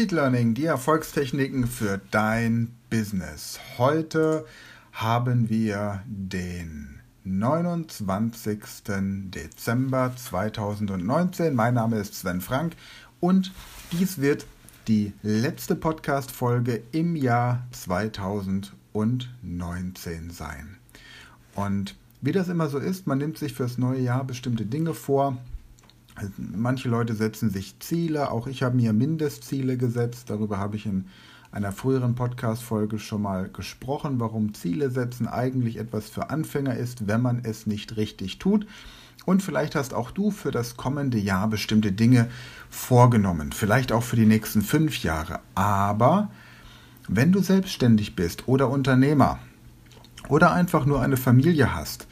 Speedlearning, die Erfolgstechniken für dein Business. Heute haben wir den 29. Dezember 2019. Mein Name ist Sven Frank und dies wird die letzte Podcast-Folge im Jahr 2019 sein. Und wie das immer so ist, man nimmt sich fürs neue Jahr bestimmte Dinge vor. Manche Leute setzen sich Ziele, auch ich habe mir Mindestziele gesetzt. Darüber habe ich in einer früheren Podcast-Folge schon mal gesprochen, warum Ziele setzen eigentlich etwas für Anfänger ist, wenn man es nicht richtig tut. Und vielleicht hast auch du für das kommende Jahr bestimmte Dinge vorgenommen, vielleicht auch für die nächsten fünf Jahre. Aber wenn du selbstständig bist oder Unternehmer oder einfach nur eine Familie hast,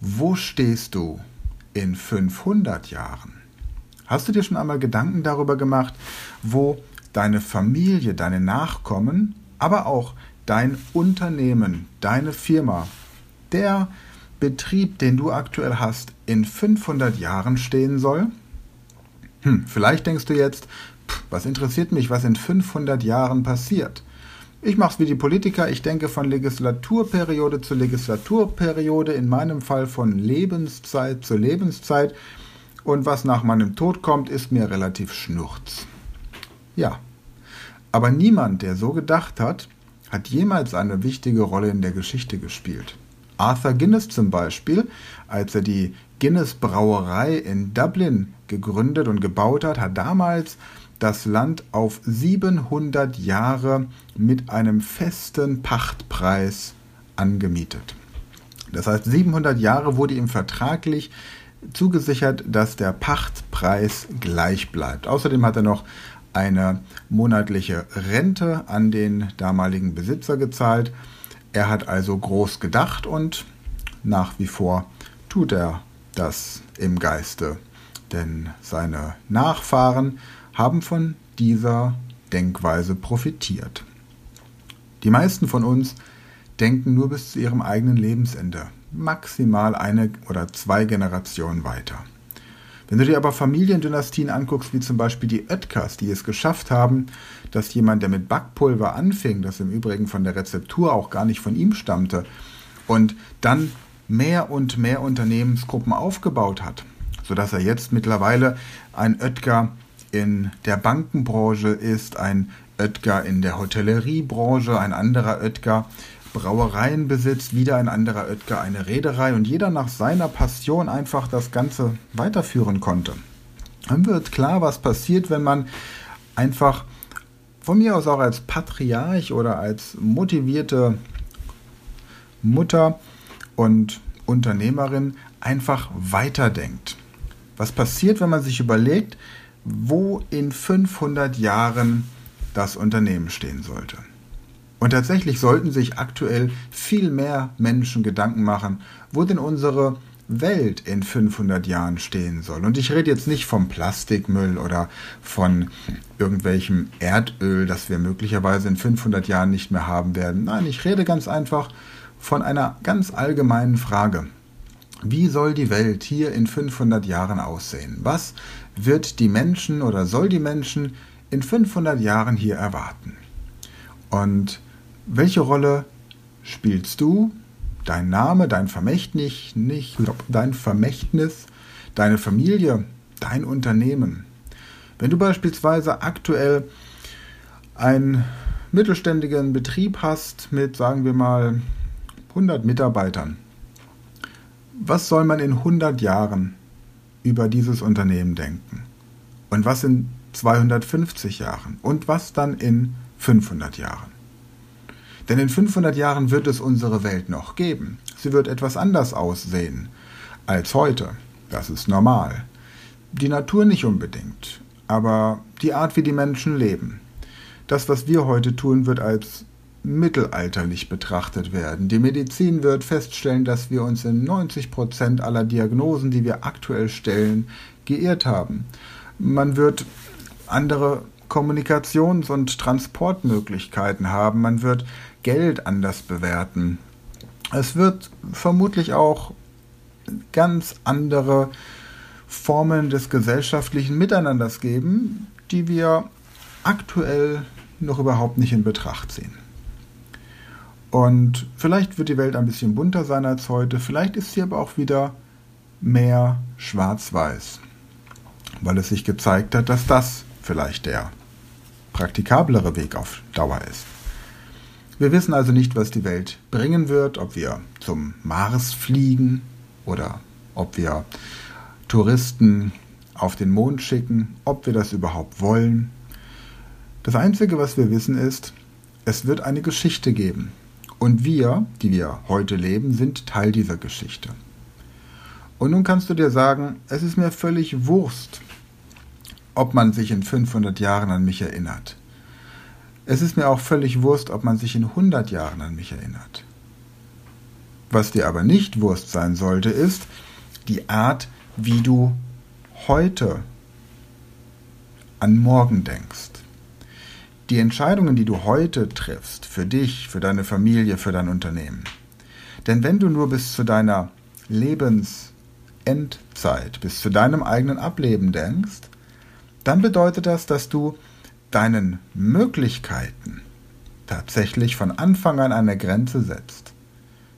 wo stehst du in 500 Jahren? Hast du dir schon einmal Gedanken darüber gemacht, wo deine Familie, deine Nachkommen, aber auch dein Unternehmen, deine Firma, der Betrieb, den du aktuell hast, in 500 Jahren stehen soll? Hm, vielleicht denkst du jetzt, pff, was interessiert mich, was in 500 Jahren passiert? Ich mache es wie die Politiker, ich denke von Legislaturperiode zu Legislaturperiode, in meinem Fall von Lebenszeit zu Lebenszeit. Und was nach meinem Tod kommt, ist mir relativ schnurz. Ja. Aber niemand, der so gedacht hat, hat jemals eine wichtige Rolle in der Geschichte gespielt. Arthur Guinness zum Beispiel, als er die Guinness Brauerei in Dublin gegründet und gebaut hat, hat damals das Land auf 700 Jahre mit einem festen Pachtpreis angemietet. Das heißt, 700 Jahre wurde ihm vertraglich zugesichert, dass der Pachtpreis gleich bleibt. Außerdem hat er noch eine monatliche Rente an den damaligen Besitzer gezahlt. Er hat also groß gedacht und nach wie vor tut er das im Geiste, denn seine Nachfahren haben von dieser Denkweise profitiert. Die meisten von uns denken nur bis zu ihrem eigenen Lebensende, maximal eine oder zwei Generationen weiter. Wenn du dir aber Familiendynastien anguckst, wie zum Beispiel die Oetkers, die es geschafft haben, dass jemand, der mit Backpulver anfing, das im Übrigen von der Rezeptur auch gar nicht von ihm stammte, und dann mehr und mehr Unternehmensgruppen aufgebaut hat, sodass er jetzt mittlerweile ein Oetker in der Bankenbranche ist, ein Oetker in der Hotelleriebranche, ein anderer Oetker Brauereien besitzt, wieder ein anderer Oetker eine Reederei und jeder nach seiner Passion einfach das Ganze weiterführen konnte. Dann wird klar, was passiert, wenn man einfach von mir aus auch als Patriarch oder als motivierte Mutter und Unternehmerin einfach weiterdenkt. Was passiert, wenn man sich überlegt, wo in 500 Jahren das Unternehmen stehen sollte? Und tatsächlich sollten sich aktuell viel mehr Menschen Gedanken machen, wo denn unsere Welt in 500 Jahren stehen soll. Und ich rede jetzt nicht vom Plastikmüll oder von irgendwelchem Erdöl, das wir möglicherweise in 500 Jahren nicht mehr haben werden. Nein, ich rede ganz einfach von einer ganz allgemeinen Frage. Wie soll die Welt hier in 500 Jahren aussehen? Was wird die Menschen oder soll die Menschen in 500 Jahren hier erwarten? Und welche Rolle spielst du, dein Name, dein Vermächtnis, nicht, dein Vermächtnis, deine Familie, dein Unternehmen? Wenn du beispielsweise aktuell einen mittelständigen Betrieb hast mit, sagen wir mal, 100 Mitarbeitern, was soll man in 100 Jahren über dieses Unternehmen denken? Und was in 250 Jahren? Und was dann in 500 Jahren? Denn in 500 Jahren wird es unsere Welt noch geben. Sie wird etwas anders aussehen als heute. Das ist normal. Die Natur nicht unbedingt. aber die Art, wie die Menschen leben. Das, was wir heute tun, wird als mittelalterlich betrachtet werden. Die Medizin wird feststellen, dass wir uns in 90 Prozent aller Diagnosen, die wir aktuell stellen, geirrt haben. Man wird andere Kommunikations- und Transportmöglichkeiten haben. Man wird Geld anders bewerten. Es wird vermutlich auch ganz andere Formen des gesellschaftlichen Miteinanders geben, die wir aktuell noch überhaupt nicht in Betracht ziehen. Und vielleicht wird die Welt ein bisschen bunter sein als heute, vielleicht ist sie aber auch wieder mehr schwarz-weiß, weil es sich gezeigt hat, dass das vielleicht der praktikablere Weg auf Dauer ist. Wir wissen also nicht, was die Welt bringen wird, ob wir zum Mars fliegen oder ob wir Touristen auf den Mond schicken, ob wir das überhaupt wollen. Das Einzige, was wir wissen, ist, es wird eine Geschichte geben. Und wir, die wir heute leben, sind Teil dieser Geschichte. Und nun kannst du dir sagen, es ist mir völlig Wurst, ob man sich in 500 Jahren an mich erinnert. Es ist mir auch völlig Wurst, ob man sich in 100 Jahren an mich erinnert. Was dir aber nicht Wurst sein sollte, ist die Art, wie du heute an morgen denkst. Die Entscheidungen, die du heute triffst, für dich, für deine Familie, für dein Unternehmen. Denn wenn du nur bis zu deiner Lebensendzeit, bis zu deinem eigenen Ableben denkst, dann bedeutet das, dass du deinen Möglichkeiten tatsächlich von Anfang an eine Grenze setzt.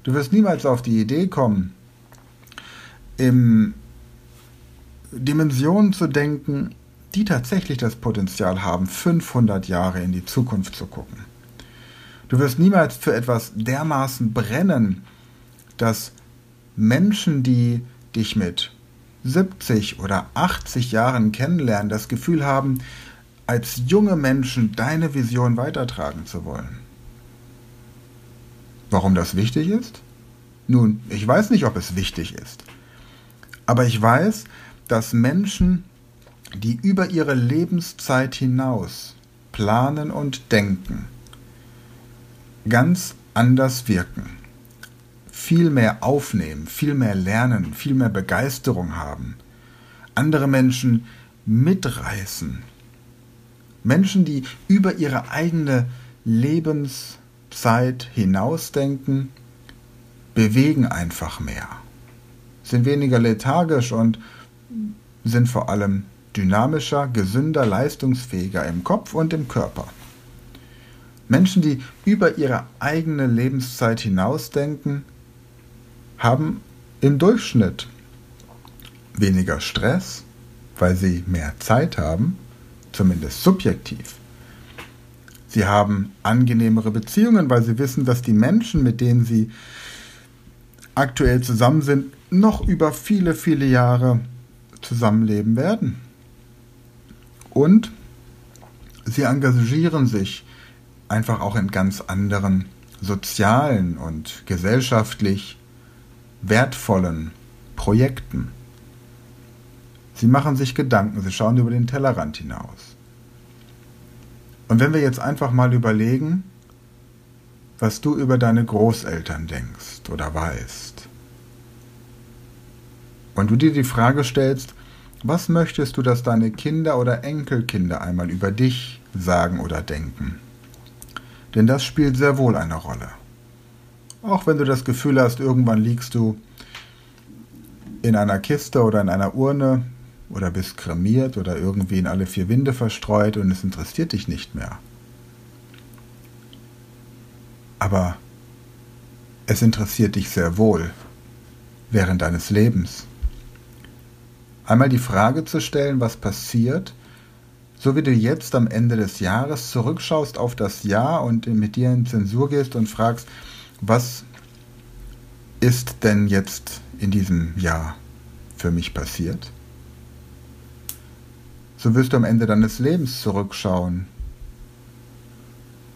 Du wirst niemals auf die Idee kommen, in Dimensionen zu denken, die tatsächlich das Potenzial haben, 500 Jahre in die Zukunft zu gucken. Du wirst niemals für etwas dermaßen brennen, dass Menschen, die dich mit 70 oder 80 Jahren kennenlernen, das Gefühl haben, als junge Menschen deine Vision weitertragen zu wollen. Warum das wichtig ist? Nun, ich weiß nicht, ob es wichtig ist. Aber ich weiß, dass Menschen, die über ihre Lebenszeit hinaus planen und denken, ganz anders wirken, viel mehr aufnehmen, viel mehr lernen, viel mehr Begeisterung haben, andere Menschen mitreißen, Menschen, die über ihre eigene Lebenszeit hinausdenken, bewegen einfach mehr, sind weniger lethargisch und sind vor allem dynamischer, gesünder, leistungsfähiger im Kopf und im Körper. Menschen, die über ihre eigene Lebenszeit hinausdenken, haben im Durchschnitt weniger Stress, weil sie mehr Zeit haben zumindest subjektiv. Sie haben angenehmere Beziehungen, weil sie wissen, dass die Menschen, mit denen sie aktuell zusammen sind, noch über viele, viele Jahre zusammenleben werden. Und sie engagieren sich einfach auch in ganz anderen sozialen und gesellschaftlich wertvollen Projekten. Sie machen sich Gedanken, sie schauen über den Tellerrand hinaus. Und wenn wir jetzt einfach mal überlegen, was du über deine Großeltern denkst oder weißt, und du dir die Frage stellst, was möchtest du, dass deine Kinder oder Enkelkinder einmal über dich sagen oder denken? Denn das spielt sehr wohl eine Rolle. Auch wenn du das Gefühl hast, irgendwann liegst du in einer Kiste oder in einer Urne oder bist kremiert oder irgendwie in alle vier Winde verstreut und es interessiert dich nicht mehr. Aber es interessiert dich sehr wohl während deines Lebens. Einmal die Frage zu stellen, was passiert, so wie du jetzt am Ende des Jahres zurückschaust auf das Jahr und mit dir in Zensur gehst und fragst, was ist denn jetzt in diesem Jahr für mich passiert? so wirst du am Ende deines Lebens zurückschauen.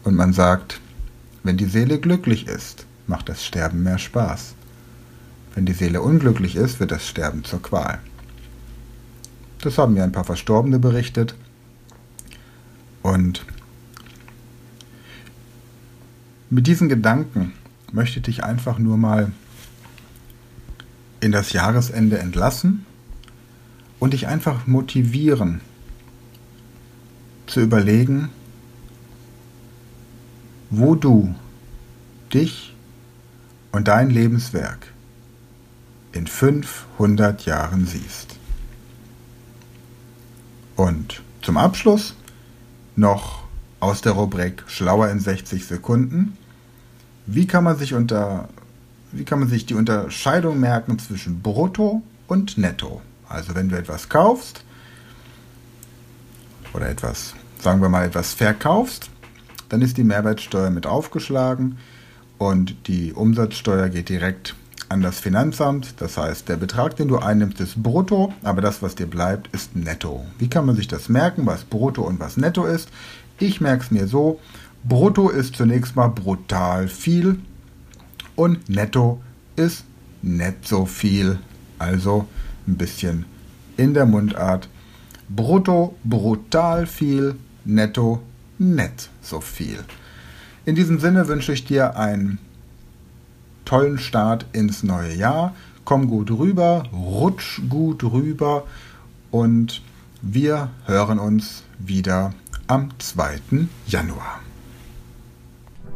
Und man sagt, wenn die Seele glücklich ist, macht das Sterben mehr Spaß. Wenn die Seele unglücklich ist, wird das Sterben zur Qual. Das haben mir ein paar Verstorbene berichtet. Und mit diesen Gedanken möchte ich dich einfach nur mal in das Jahresende entlassen und dich einfach motivieren zu überlegen, wo du dich und dein Lebenswerk in 500 Jahren siehst. Und zum Abschluss noch aus der Rubrik Schlauer in 60 Sekunden. Wie kann man sich unter wie kann man sich die Unterscheidung merken zwischen Brutto und Netto? Also wenn du etwas kaufst oder etwas, sagen wir mal, etwas verkaufst, dann ist die Mehrwertsteuer mit aufgeschlagen und die Umsatzsteuer geht direkt an das Finanzamt. Das heißt, der Betrag, den du einnimmst, ist brutto, aber das, was dir bleibt, ist netto. Wie kann man sich das merken, was brutto und was netto ist? Ich merke es mir so. Brutto ist zunächst mal brutal viel und netto ist nicht so viel. Also ein bisschen in der Mundart. Brutto brutal viel, netto nett so viel. In diesem Sinne wünsche ich dir einen tollen Start ins neue Jahr. Komm gut rüber, rutsch gut rüber und wir hören uns wieder am 2. Januar.